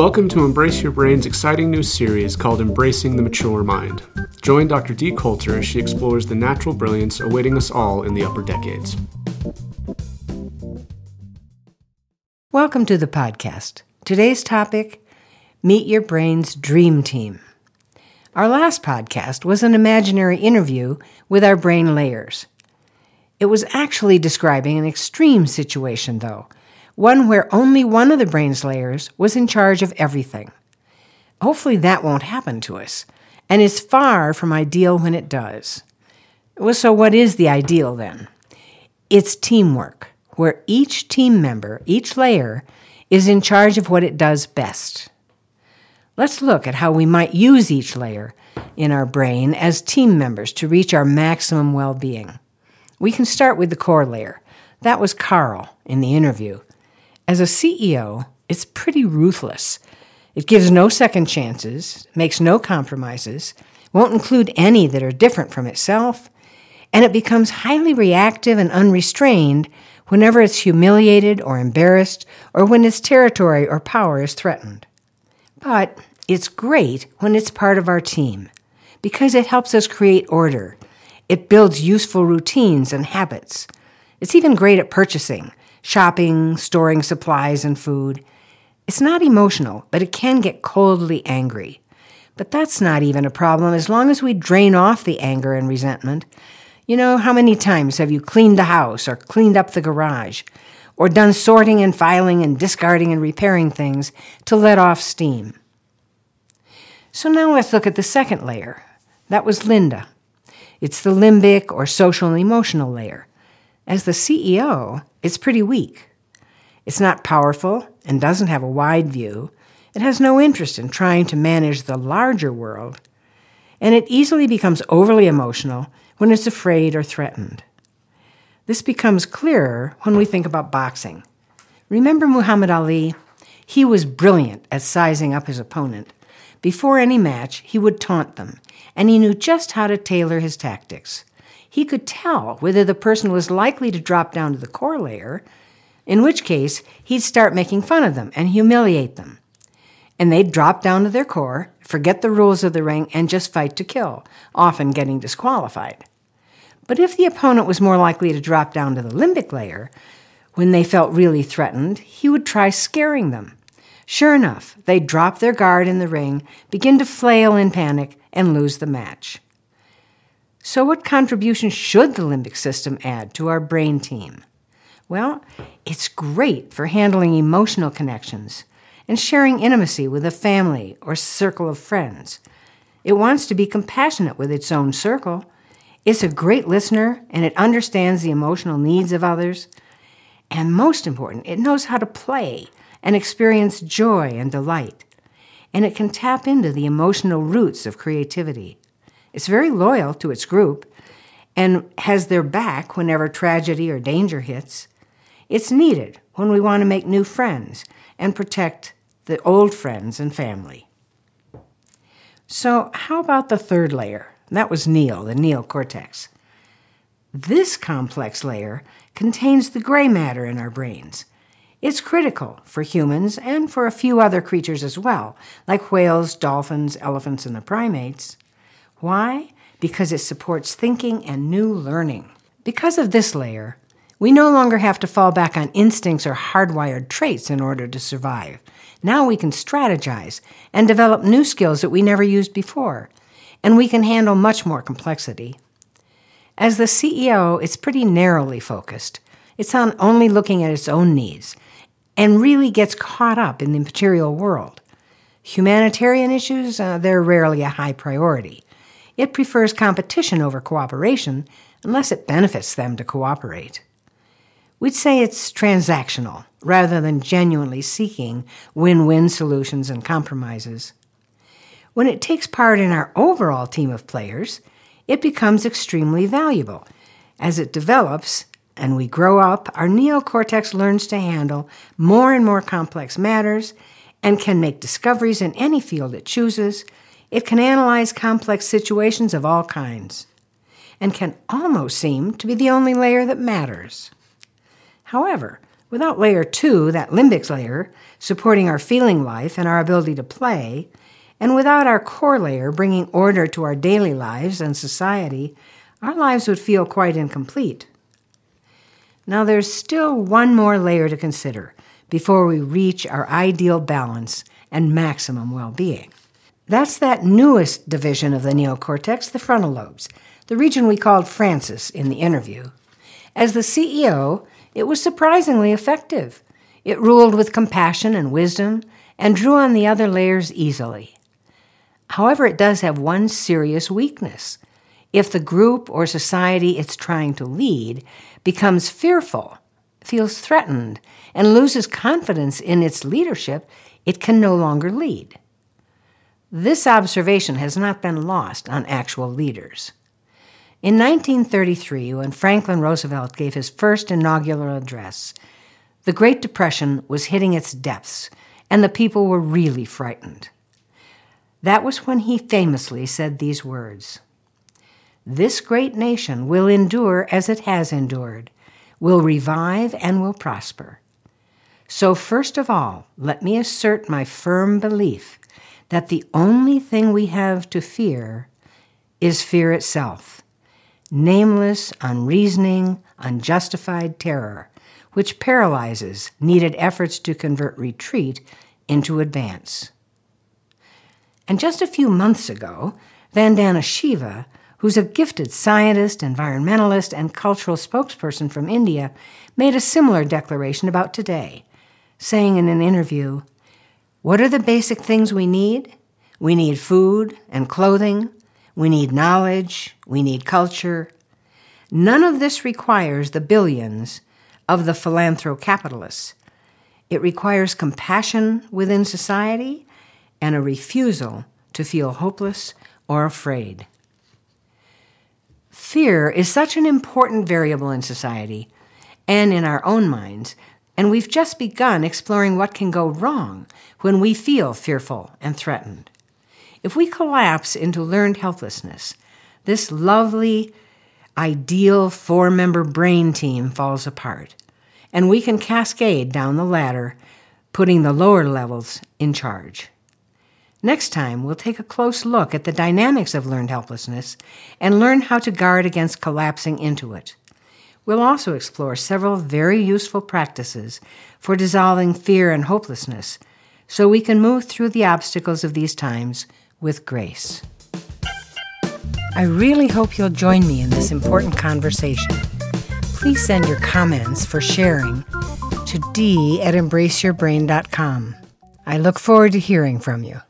Welcome to Embrace Your Brain's exciting new series called Embracing the Mature Mind. Join Dr. Dee Coulter as she explores the natural brilliance awaiting us all in the upper decades. Welcome to the podcast. Today's topic Meet Your Brain's Dream Team. Our last podcast was an imaginary interview with our brain layers. It was actually describing an extreme situation, though, one where only one of the brain's layers was in charge of everything. Hopefully, that won't happen to us, and is far from ideal when it does. Well, so, what is the ideal then? It's teamwork, where each team member, each layer, is in charge of what it does best. Let's look at how we might use each layer in our brain as team members to reach our maximum well being. We can start with the core layer. That was Carl in the interview. As a CEO, it's pretty ruthless. It gives no second chances, makes no compromises, won't include any that are different from itself, and it becomes highly reactive and unrestrained whenever it's humiliated or embarrassed or when its territory or power is threatened. But it's great when it's part of our team because it helps us create order. It builds useful routines and habits. It's even great at purchasing, shopping, storing supplies and food. It's not emotional, but it can get coldly angry. But that's not even a problem as long as we drain off the anger and resentment. You know, how many times have you cleaned the house or cleaned up the garage? Or done sorting and filing and discarding and repairing things to let off steam? So now let's look at the second layer. That was Linda. It's the limbic or social and emotional layer. As the CEO, it's pretty weak. It's not powerful and doesn't have a wide view. It has no interest in trying to manage the larger world. And it easily becomes overly emotional when it's afraid or threatened. This becomes clearer when we think about boxing. Remember Muhammad Ali? He was brilliant at sizing up his opponent before any match, he would taunt them, and he knew just how to tailor his tactics. He could tell whether the person was likely to drop down to the core layer, in which case he'd start making fun of them and humiliate them. And they'd drop down to their core, forget the rules of the ring, and just fight to kill, often getting disqualified. But if the opponent was more likely to drop down to the limbic layer, when they felt really threatened, he would try scaring them Sure enough, they'd drop their guard in the ring, begin to flail in panic, and lose the match. So, what contribution should the limbic system add to our brain team? Well, it's great for handling emotional connections and sharing intimacy with a family or circle of friends. It wants to be compassionate with its own circle. It's a great listener and it understands the emotional needs of others. And most important, it knows how to play and experience joy and delight. And it can tap into the emotional roots of creativity. It's very loyal to its group and has their back whenever tragedy or danger hits. It's needed when we want to make new friends and protect the old friends and family. So, how about the third layer? That was Neil, the neocortex. This complex layer contains the gray matter in our brains it's critical for humans and for a few other creatures as well, like whales, dolphins, elephants, and the primates. Why? Because it supports thinking and new learning. Because of this layer, we no longer have to fall back on instincts or hardwired traits in order to survive. Now we can strategize and develop new skills that we never used before, and we can handle much more complexity. As the CEO, it's pretty narrowly focused. It's on only looking at its own needs and really gets caught up in the material world. Humanitarian issues, uh, they're rarely a high priority. It prefers competition over cooperation unless it benefits them to cooperate. We'd say it's transactional rather than genuinely seeking win win solutions and compromises. When it takes part in our overall team of players, it becomes extremely valuable. As it develops, and we grow up, our neocortex learns to handle more and more complex matters and can make discoveries in any field it chooses. It can analyze complex situations of all kinds and can almost seem to be the only layer that matters. However, Without layer two, that limbic layer, supporting our feeling life and our ability to play, and without our core layer bringing order to our daily lives and society, our lives would feel quite incomplete. Now, there's still one more layer to consider before we reach our ideal balance and maximum well being. That's that newest division of the neocortex, the frontal lobes, the region we called Francis in the interview. As the CEO, it was surprisingly effective. It ruled with compassion and wisdom and drew on the other layers easily. However, it does have one serious weakness. If the group or society it's trying to lead becomes fearful, feels threatened, and loses confidence in its leadership, it can no longer lead. This observation has not been lost on actual leaders. In 1933, when Franklin Roosevelt gave his first inaugural address, the Great Depression was hitting its depths, and the people were really frightened. That was when he famously said these words This great nation will endure as it has endured, will revive, and will prosper. So, first of all, let me assert my firm belief that the only thing we have to fear is fear itself nameless, unreasoning, unjustified terror, which paralyzes needed efforts to convert retreat into advance. And just a few months ago, Vandana Shiva, who's a gifted scientist, environmentalist, and cultural spokesperson from India, made a similar declaration about today, saying in an interview, What are the basic things we need? We need food and clothing, we need knowledge. We need culture. None of this requires the billions of the philanthrocapitalists. It requires compassion within society and a refusal to feel hopeless or afraid. Fear is such an important variable in society and in our own minds, and we've just begun exploring what can go wrong when we feel fearful and threatened. If we collapse into learned helplessness, this lovely, ideal four member brain team falls apart, and we can cascade down the ladder, putting the lower levels in charge. Next time, we'll take a close look at the dynamics of learned helplessness and learn how to guard against collapsing into it. We'll also explore several very useful practices for dissolving fear and hopelessness so we can move through the obstacles of these times with grace. I really hope you'll join me in this important conversation. Please send your comments for sharing to d at embraceyourbrain.com. I look forward to hearing from you.